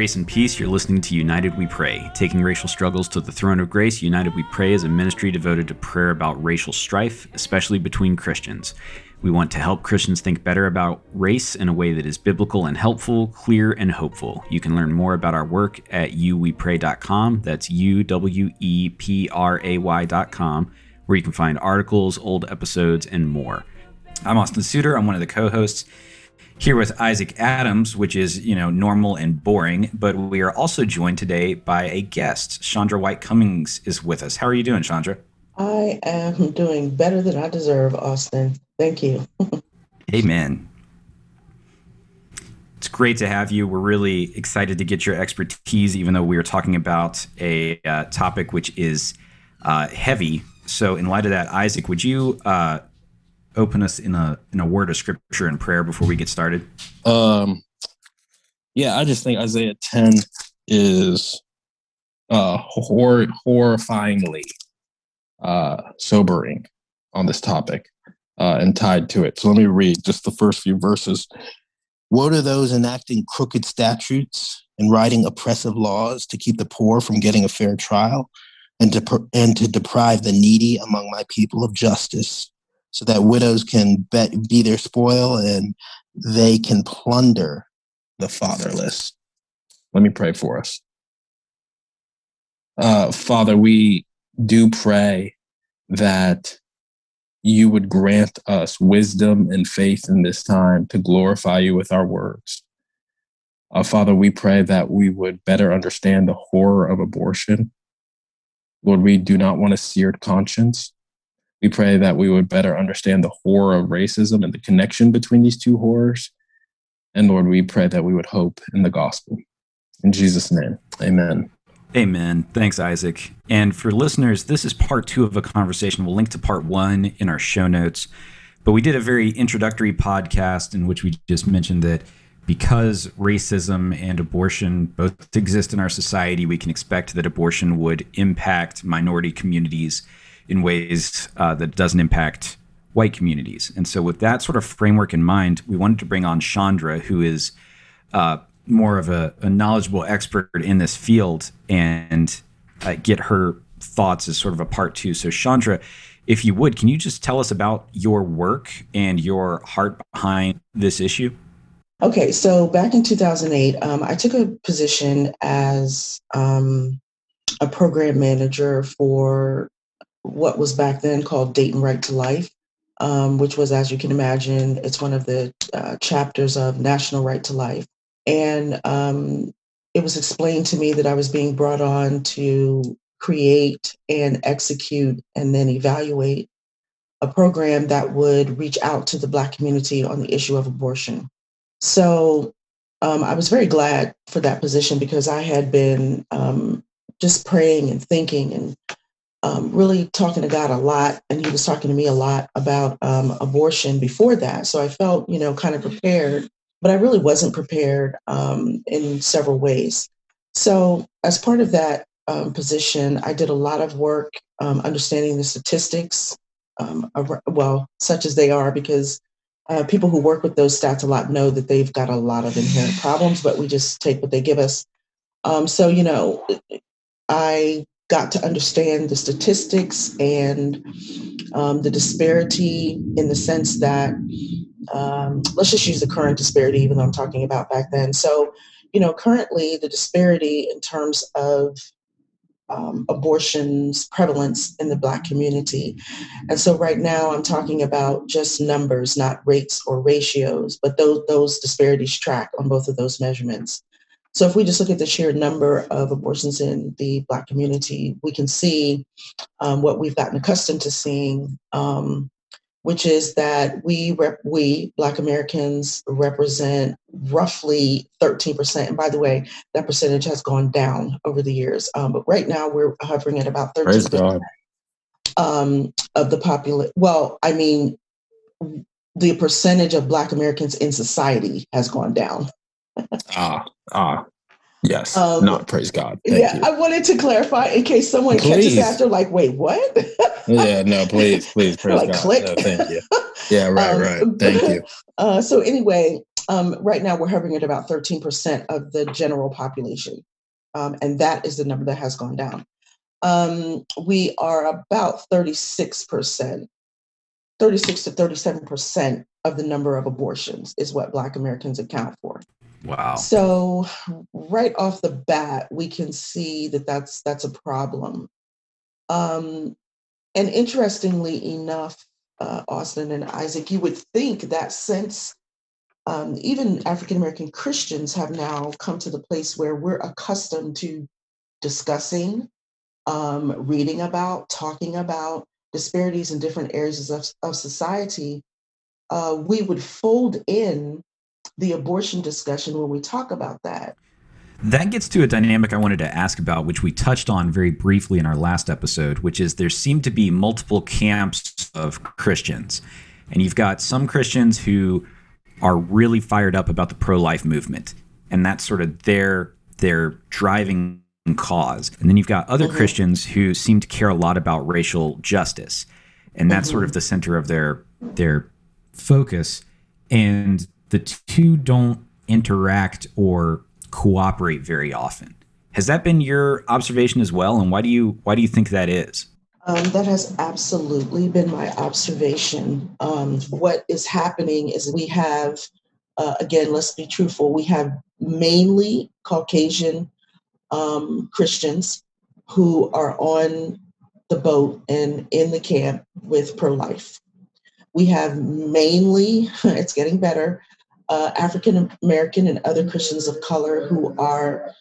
Grace and peace. You're listening to United We Pray, taking racial struggles to the throne of grace. United We Pray is a ministry devoted to prayer about racial strife, especially between Christians. We want to help Christians think better about race in a way that is biblical and helpful, clear and hopeful. You can learn more about our work at uwepray.com. That's U W E P R A Y.com, where you can find articles, old episodes, and more. I'm Austin Suter. I'm one of the co hosts here with Isaac Adams, which is, you know, normal and boring, but we are also joined today by a guest. Chandra White Cummings is with us. How are you doing, Chandra? I am doing better than I deserve, Austin. Thank you. Amen. It's great to have you. We're really excited to get your expertise, even though we are talking about a uh, topic which is uh, heavy. So, in light of that, Isaac, would you uh, open us in a in a word of scripture and prayer before we get started? Um, yeah, I just think Isaiah 10 is uh, hor- horrifyingly uh, sobering on this topic uh, and tied to it. So let me read just the first few verses. Woe to those enacting crooked statutes and writing oppressive laws to keep the poor from getting a fair trial and to, and to deprive the needy among my people of justice so that widows can be, be their spoil and they can plunder the fatherless. Let me pray for us. Uh, Father, we do pray that you would grant us wisdom and faith in this time to glorify you with our words. Uh, Father, we pray that we would better understand the horror of abortion. Lord, we do not want a seared conscience. We pray that we would better understand the horror of racism and the connection between these two horrors. And Lord, we pray that we would hope in the gospel. In Jesus' name, amen. Amen. Thanks, Isaac. And for listeners, this is part two of a conversation. We'll link to part one in our show notes. But we did a very introductory podcast in which we just mentioned that because racism and abortion both exist in our society, we can expect that abortion would impact minority communities in ways uh, that doesn't impact white communities. And so, with that sort of framework in mind, we wanted to bring on Chandra, who is uh, more of a, a knowledgeable expert in this field and uh, get her thoughts as sort of a part two. So, Chandra, if you would, can you just tell us about your work and your heart behind this issue? Okay, so back in 2008, um, I took a position as um, a program manager for what was back then called Dayton Right to Life, um, which was, as you can imagine, it's one of the uh, chapters of National Right to Life. And um, it was explained to me that I was being brought on to create and execute and then evaluate a program that would reach out to the Black community on the issue of abortion. So um, I was very glad for that position because I had been um, just praying and thinking and um, really talking to God a lot, and He was talking to me a lot about um, abortion before that. So I felt, you know, kind of prepared but I really wasn't prepared um, in several ways. So, as part of that um, position, I did a lot of work um, understanding the statistics, um, well, such as they are, because uh, people who work with those stats a lot know that they've got a lot of inherent problems, but we just take what they give us. So, you know, I got to understand the statistics and um, the disparity in the sense that um, let's just use the current disparity, even though I'm talking about back then. So, you know, currently the disparity in terms of um, abortions prevalence in the Black community. And so, right now, I'm talking about just numbers, not rates or ratios, but those, those disparities track on both of those measurements. So, if we just look at the sheer number of abortions in the Black community, we can see um, what we've gotten accustomed to seeing um, which is that we rep- we Black Americans represent roughly 13%. And by the way, that percentage has gone down over the years. Um, but right now we're hovering at about 13% um, of the population. Well, I mean, the percentage of Black Americans in society has gone down. Ah, ah, Yes, um, not praise God. Thank yeah, you. I wanted to clarify in case someone please. catches after, like, wait, what? yeah, no, please, please, praise like, God. Click. No, thank you. Yeah, right, um, right. Thank you. Uh, so anyway, Um, right now, we're hovering at about 13% of the general population. Um, and that is the number that has gone down. Um, we are about 36%, 36 to 37% of the number of abortions is what Black Americans account for. Wow. So right off the bat, we can see that that's that's a problem. Um, and interestingly enough, uh, Austin and Isaac, you would think that since um, even African American Christians have now come to the place where we're accustomed to discussing, um, reading about, talking about disparities in different areas of, of society, uh, we would fold in the abortion discussion when we talk about that. That gets to a dynamic I wanted to ask about, which we touched on very briefly in our last episode, which is there seem to be multiple camps of Christians. And you've got some Christians who are really fired up about the pro-life movement, and that's sort of their their driving cause. And then you've got other mm-hmm. Christians who seem to care a lot about racial justice, and that's mm-hmm. sort of the center of their their focus. And the two don't interact or cooperate very often. Has that been your observation as well? And why do you why do you think that is? Um, that has absolutely been my observation. Um, what is happening is we have, uh, again, let's be truthful, we have mainly Caucasian um, Christians who are on the boat and in the camp with pro life. We have mainly, it's getting better, uh, African American and other Christians of color who are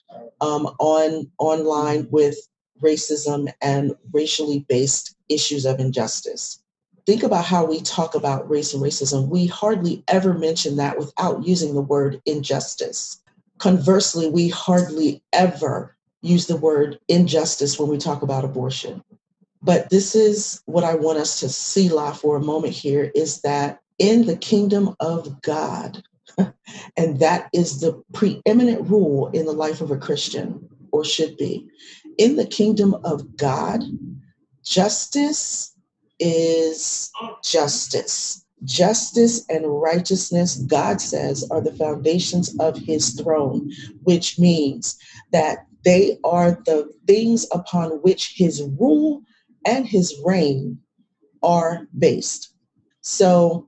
um, on online with racism and racially based issues of injustice. Think about how we talk about race and racism. We hardly ever mention that without using the word injustice. Conversely, we hardly ever use the word injustice when we talk about abortion. But this is what I want us to see, La, for a moment here is that in the kingdom of God, and that is the preeminent rule in the life of a Christian, or should be. In the kingdom of God, justice is justice. Justice and righteousness, God says, are the foundations of his throne, which means that they are the things upon which his rule and his reign are based. So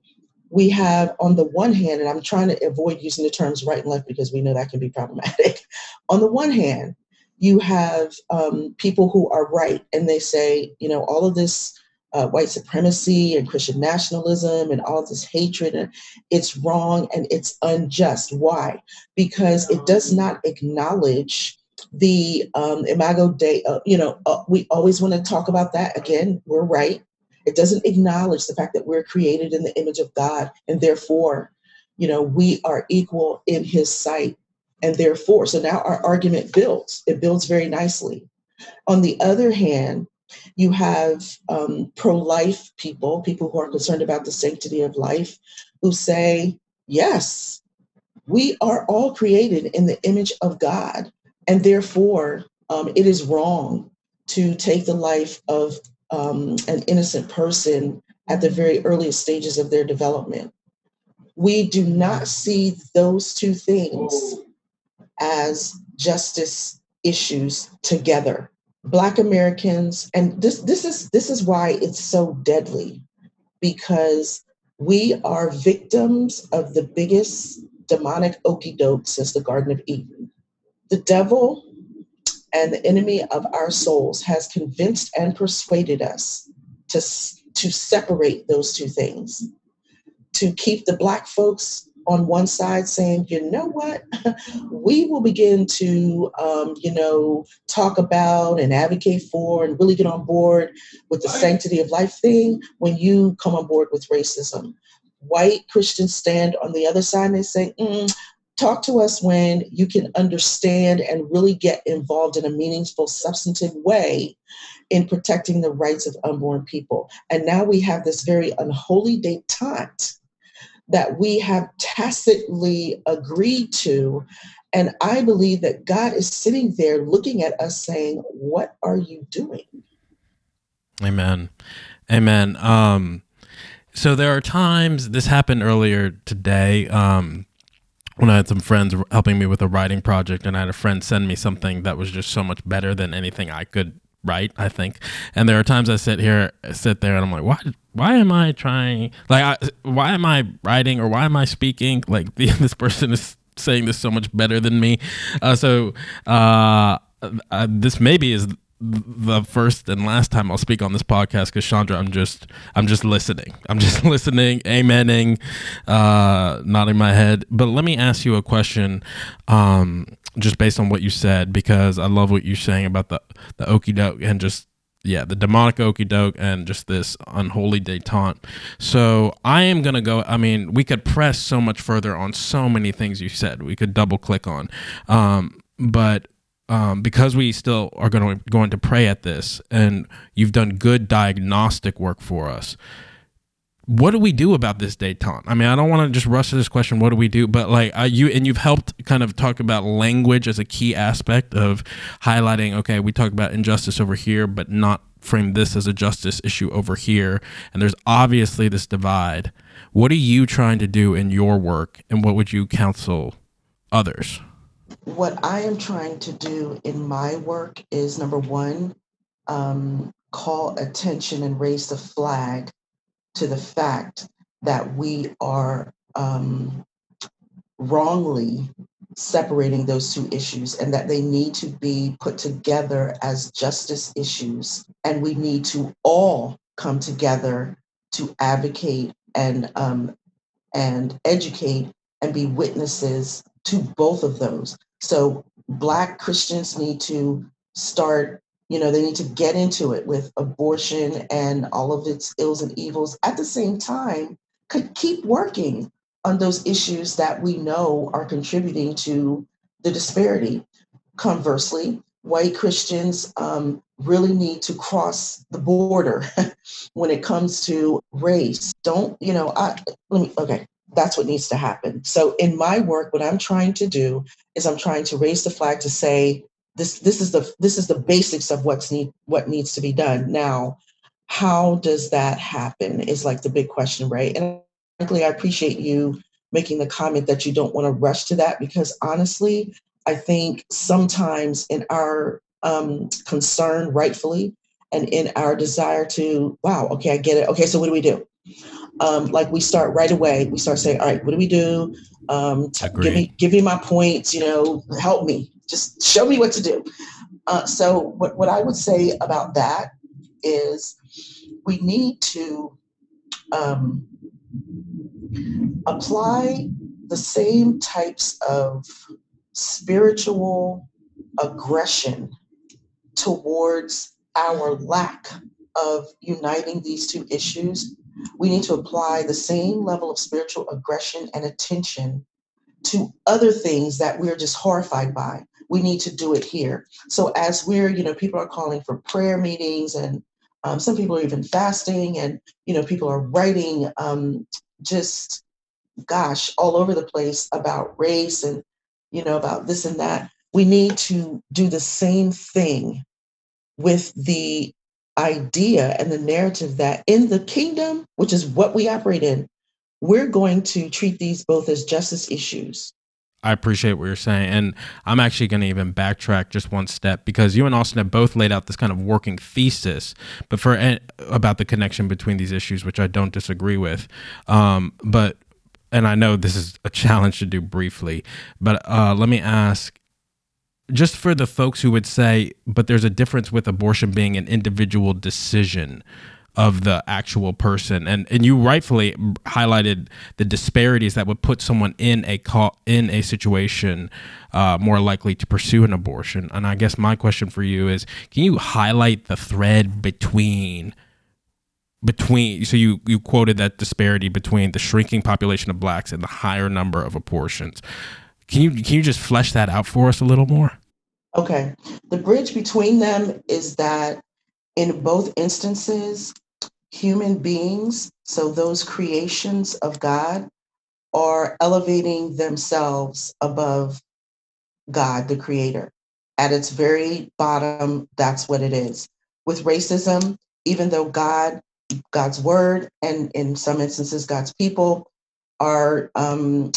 we have, on the one hand, and I'm trying to avoid using the terms right and left because we know that can be problematic. on the one hand, you have um, people who are right and they say, you know, all of this uh, white supremacy and Christian nationalism and all this hatred, and it's wrong and it's unjust. Why? Because it does not acknowledge the um, imago dei uh, you know uh, we always want to talk about that again we're right it doesn't acknowledge the fact that we're created in the image of god and therefore you know we are equal in his sight and therefore so now our argument builds it builds very nicely on the other hand you have um, pro-life people people who are concerned about the sanctity of life who say yes we are all created in the image of god and therefore, um, it is wrong to take the life of um, an innocent person at the very earliest stages of their development. We do not see those two things as justice issues together. Black Americans, and this this is this is why it's so deadly, because we are victims of the biggest demonic okey doke since the Garden of Eden. The devil and the enemy of our souls has convinced and persuaded us to, to separate those two things, to keep the Black folks on one side saying, you know what, we will begin to, um, you know, talk about and advocate for and really get on board with the sanctity of life thing when you come on board with racism. White Christians stand on the other side and they say, mm, talk to us when you can understand and really get involved in a meaningful, substantive way in protecting the rights of unborn people. And now we have this very unholy detente that we have tacitly agreed to. And I believe that God is sitting there looking at us saying, What are you doing? Amen. Amen. Um, so there are times, this happened earlier today. Um, when I had some friends helping me with a writing project, and I had a friend send me something that was just so much better than anything I could write. I think, and there are times I sit here, sit there, and I'm like, why? Why am I trying? Like, I, why am I writing or why am I speaking? Like, the, this person is saying this so much better than me. Uh, so, uh, uh, this maybe is the first and last time I'll speak on this podcast because Chandra, I'm just I'm just listening. I'm just listening, amening, uh, nodding my head. But let me ask you a question, um, just based on what you said, because I love what you're saying about the the okey doke and just yeah, the demonic okey doke and just this unholy detente. So I am gonna go. I mean, we could press so much further on so many things you said. We could double click on, um, but um, because we still are going to going to pray at this, and you've done good diagnostic work for us. What do we do about this detente? I mean, I don't want to just rush to this question. What do we do? But like you and you've helped kind of talk about language as a key aspect of highlighting. Okay, we talk about injustice over here, but not frame this as a justice issue over here. And there's obviously this divide. What are you trying to do in your work, and what would you counsel others? What I am trying to do in my work is number one, um, call attention and raise the flag to the fact that we are um, wrongly separating those two issues and that they need to be put together as justice issues. And we need to all come together to advocate and um, and educate and be witnesses to both of those. So Black Christians need to start, you know, they need to get into it with abortion and all of its ills and evils. At the same time, could keep working on those issues that we know are contributing to the disparity. Conversely, white Christians um, really need to cross the border when it comes to race. Don't, you know, I, let me, okay, that's what needs to happen. So in my work, what I'm trying to do is I'm trying to raise the flag to say this this is the this is the basics of what's need what needs to be done. Now, how does that happen is like the big question, right? And frankly, I appreciate you making the comment that you don't want to rush to that because honestly, I think sometimes in our um, concern, rightfully, and in our desire to, wow, okay, I get it. Okay, so what do we do? Um, like we start right away. We start saying, all right, what do we do? Um, t- give me give me my points. You know, help me. Just show me what to do. Uh, so what what I would say about that is we need to um, apply the same types of spiritual aggression towards our lack of uniting these two issues we need to apply the same level of spiritual aggression and attention to other things that we're just horrified by. We need to do it here. So as we're, you know, people are calling for prayer meetings and um, some people are even fasting and, you know, people are writing um, just, gosh, all over the place about race and, you know, about this and that. We need to do the same thing with the idea and the narrative that in the kingdom, which is what we operate in, we're going to treat these both as justice issues. I appreciate what you're saying. And I'm actually going to even backtrack just one step because you and Austin have both laid out this kind of working thesis, but for about the connection between these issues, which I don't disagree with. Um, but, and I know this is a challenge to do briefly, but uh, let me ask just for the folks who would say, but there's a difference with abortion being an individual decision of the actual person. And and you rightfully highlighted the disparities that would put someone in a call, in a situation uh, more likely to pursue an abortion. And i guess my question for you is can you highlight the thread between between so you you quoted that disparity between the shrinking population of blacks and the higher number of abortions. Can you can you just flesh that out for us a little more Okay. The bridge between them is that in both instances, human beings, so those creations of God, are elevating themselves above God, the creator. At its very bottom, that's what it is. With racism, even though God, God's word, and in some instances, God's people are um,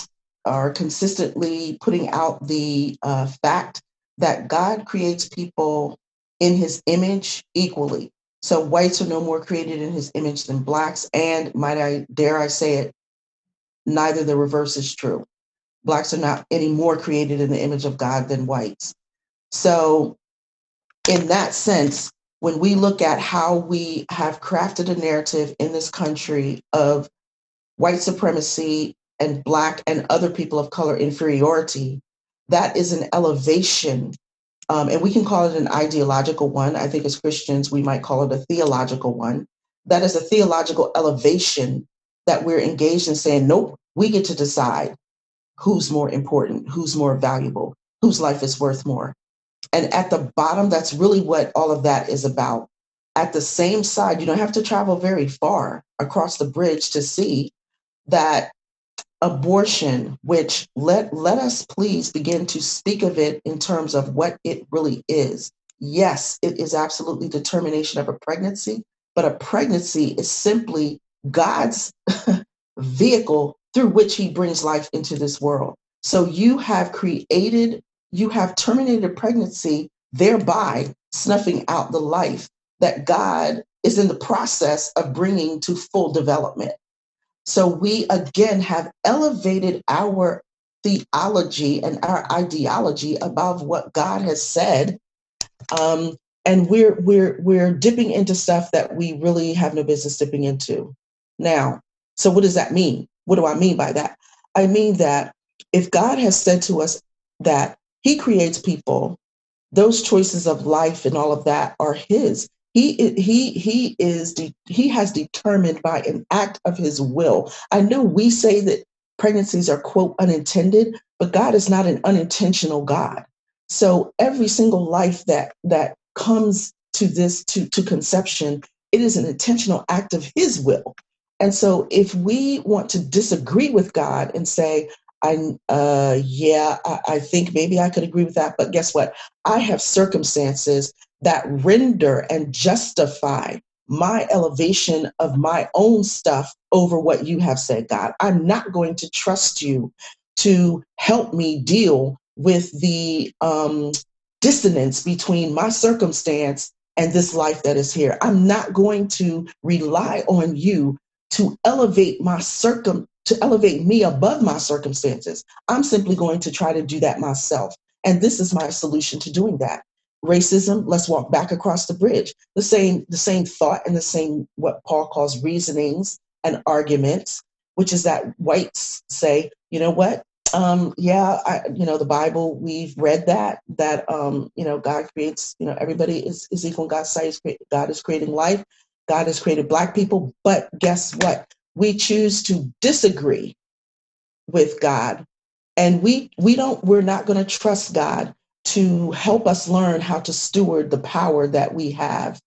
are consistently putting out the uh, fact that God creates people in his image equally. So whites are no more created in his image than blacks. And might I dare I say it, neither the reverse is true. Blacks are not any more created in the image of God than whites. So, in that sense, when we look at how we have crafted a narrative in this country of white supremacy and Black and other people of color inferiority, that is an elevation um, and we can call it an ideological one. I think as Christians, we might call it a theological one. That is a theological elevation that we're engaged in saying, nope, we get to decide who's more important, who's more valuable, whose life is worth more. And at the bottom, that's really what all of that is about. At the same side, you don't have to travel very far across the bridge to see that abortion, which let, let us please begin to speak of it in terms of what it really is. Yes, it is absolutely determination of a pregnancy, but a pregnancy is simply God's vehicle through which he brings life into this world. So you have created, you have terminated pregnancy, thereby snuffing out the life that God is in the process of bringing to full development. So we again have elevated our theology and our ideology above what God has said. Um, and we're we're we're dipping into stuff that we really have no business dipping into. Now, so what does that mean? What do I mean by that? I mean that if God has said to us that He creates people, those choices of life and all of that are His. He he he is de- he has determined by an act of his will. I know we say that pregnancies are quote unintended, but God is not an unintentional God. So every single life that that comes to this to to conception, it is an intentional act of his will. And so if we want to disagree with God and say, I uh yeah, I, I think maybe I could agree with that, but guess what? I have circumstances that render and justify my elevation of my own stuff over what you have said, God. I'm not going to trust you to help me deal with the um, dissonance between my circumstance and this life that is here. I'm not going to rely on you to elevate my circum to elevate me above my circumstances. I'm simply going to try to do that myself. And this is my solution to doing that racism let's walk back across the bridge. The same the same thought and the same what paul calls reasonings and arguments which is that whites say you know what? Um yeah I, you know the bible we've read that that um you know god creates you know everybody is, is equal in god's sight god is creating life god has created black people. But guess what? We choose to disagree with god and we we don't we're not going to trust god to help us learn how to steward the power that we have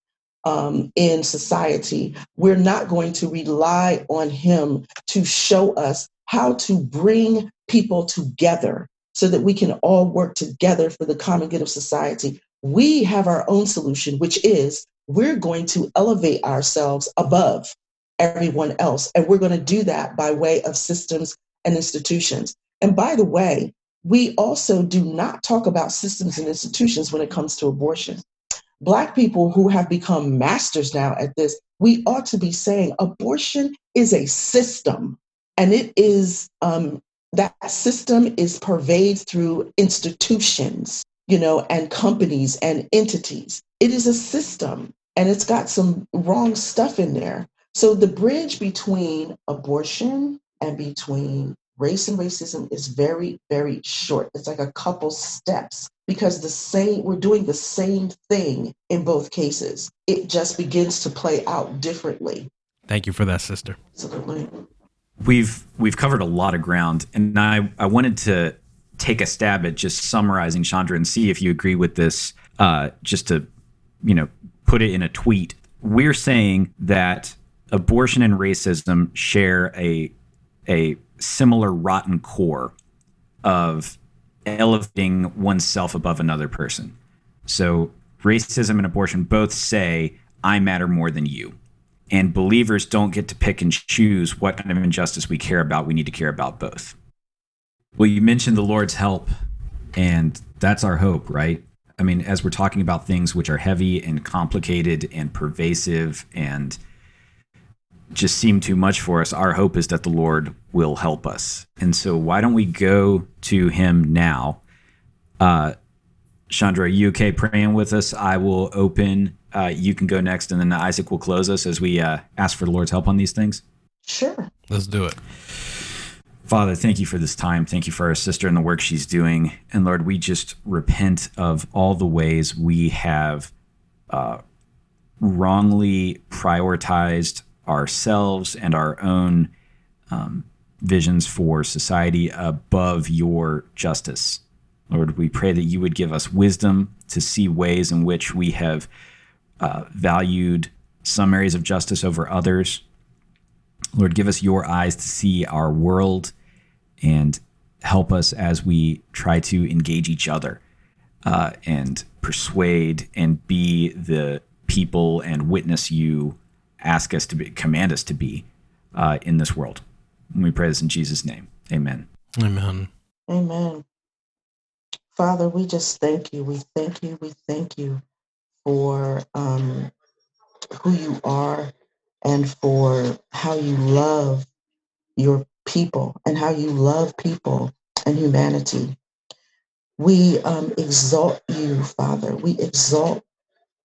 um, in society. We're not going to rely on Him to show us how to bring people together so that we can all work together for the common good of society. We have our own solution, which is we're going to elevate ourselves above everyone else. And we're going to do that by way of systems and institutions. And by the way, we also do not talk about systems and institutions when it comes to abortion. Black people who have become masters now at this, we ought to be saying abortion is a system, and it is um, that system is pervaded through institutions, you know, and companies and entities. It is a system, and it's got some wrong stuff in there. So the bridge between abortion and between race and racism is very, very short. It's like a couple steps because the same, we're doing the same thing in both cases. It just begins to play out differently. Thank you for that, sister. Absolutely. We've we've covered a lot of ground, and I I wanted to take a stab at just summarizing Chandra and see if you agree with this. Uh, just to you know put it in a tweet, we're saying that abortion and racism share a a similar rotten core of elevating oneself above another person. So racism and abortion both say, I matter more than you. And believers don't get to pick and choose what kind of injustice we care about. We need to care about both. Well, you mentioned the Lord's help, and that's our hope, right? I mean, as we're talking about things which are heavy and complicated and pervasive and just seem too much for us, our hope is that the Lord will help us. And so, why don't we go to Him now? Uh, Chandra, are you okay praying with us? I will open. Uh, you can go next, and then Isaac will close us as we uh, ask for the Lord's help on these things. Sure. Let's do it. Father, thank you for this time. Thank you for our sister and the work she's doing. And Lord, we just repent of all the ways we have uh, wrongly prioritized ourselves and our own um, visions for society above your justice. Lord, we pray that you would give us wisdom to see ways in which we have uh, valued some areas of justice over others. Lord, give us your eyes to see our world and help us as we try to engage each other uh, and persuade and be the people and witness you ask us to be, command us to be uh, in this world. And we pray this in Jesus' name. Amen. Amen. Amen. Father, we just thank you. We thank you. We thank you for um, who you are and for how you love your people and how you love people and humanity. We um, exalt you, Father. We exalt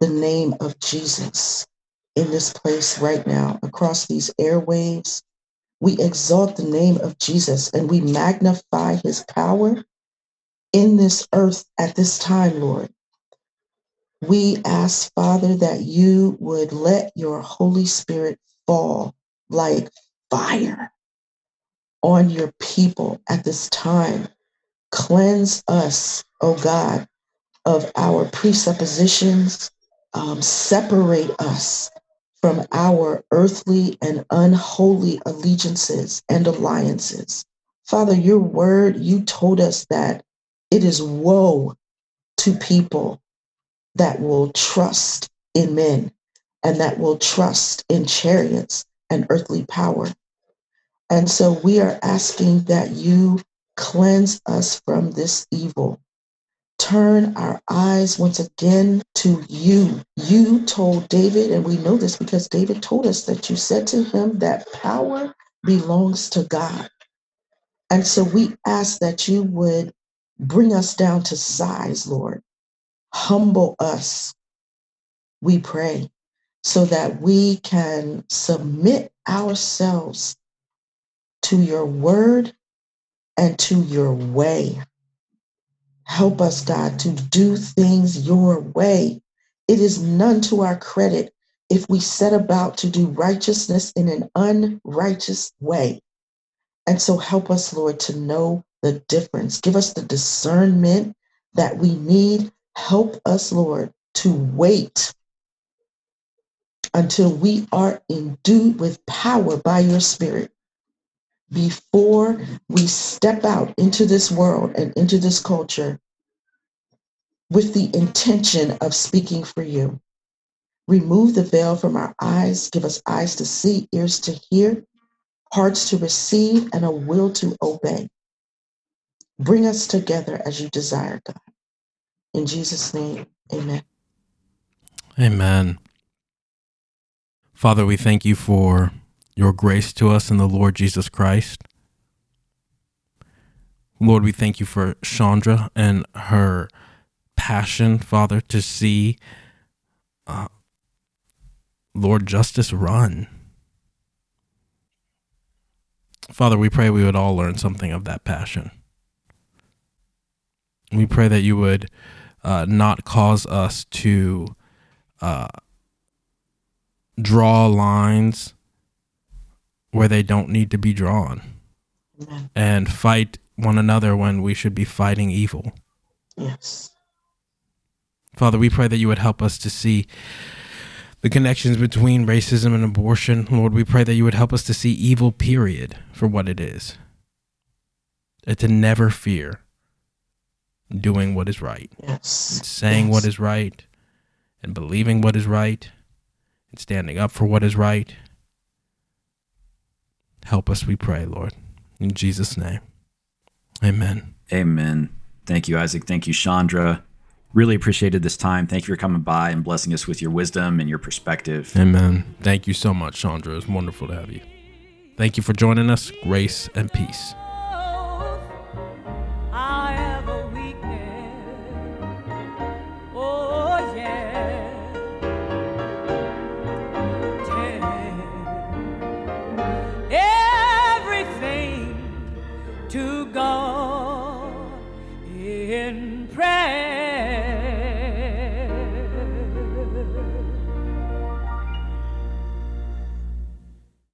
the name of Jesus in this place right now, across these airwaves. We exalt the name of Jesus and we magnify his power in this earth at this time, Lord. We ask, Father, that you would let your Holy Spirit fall like fire on your people at this time. Cleanse us, O oh God, of our presuppositions. Um, separate us from our earthly and unholy allegiances and alliances. Father, your word, you told us that it is woe to people that will trust in men and that will trust in chariots and earthly power. And so we are asking that you cleanse us from this evil. Turn our eyes once again to you. You told David, and we know this because David told us that you said to him that power belongs to God. And so we ask that you would bring us down to size, Lord. Humble us, we pray, so that we can submit ourselves to your word and to your way. Help us, God, to do things your way. It is none to our credit if we set about to do righteousness in an unrighteous way. And so help us, Lord, to know the difference. Give us the discernment that we need. Help us, Lord, to wait until we are endued with power by your Spirit before we step out into this world and into this culture with the intention of speaking for you. Remove the veil from our eyes. Give us eyes to see, ears to hear, hearts to receive, and a will to obey. Bring us together as you desire, God. In Jesus' name, amen. Amen. Father, we thank you for your grace to us in the Lord Jesus Christ. Lord, we thank you for Chandra and her passion, Father, to see uh, Lord justice run. Father, we pray we would all learn something of that passion. We pray that you would uh, not cause us to uh, draw lines where they don't need to be drawn Amen. and fight one another when we should be fighting evil. Yes. Father, we pray that you would help us to see the connections between racism and abortion. Lord, we pray that you would help us to see evil, period, for what it is. And to never fear doing what is right, Yes. saying yes. what is right, and believing what is right, and standing up for what is right. Help us, we pray, Lord. In Jesus' name, Amen. Amen. Thank you, Isaac. Thank you, Chandra. Really appreciated this time. Thank you for coming by and blessing us with your wisdom and your perspective. Amen. Thank you so much, Chandra. It's wonderful to have you. Thank you for joining us. Grace and peace.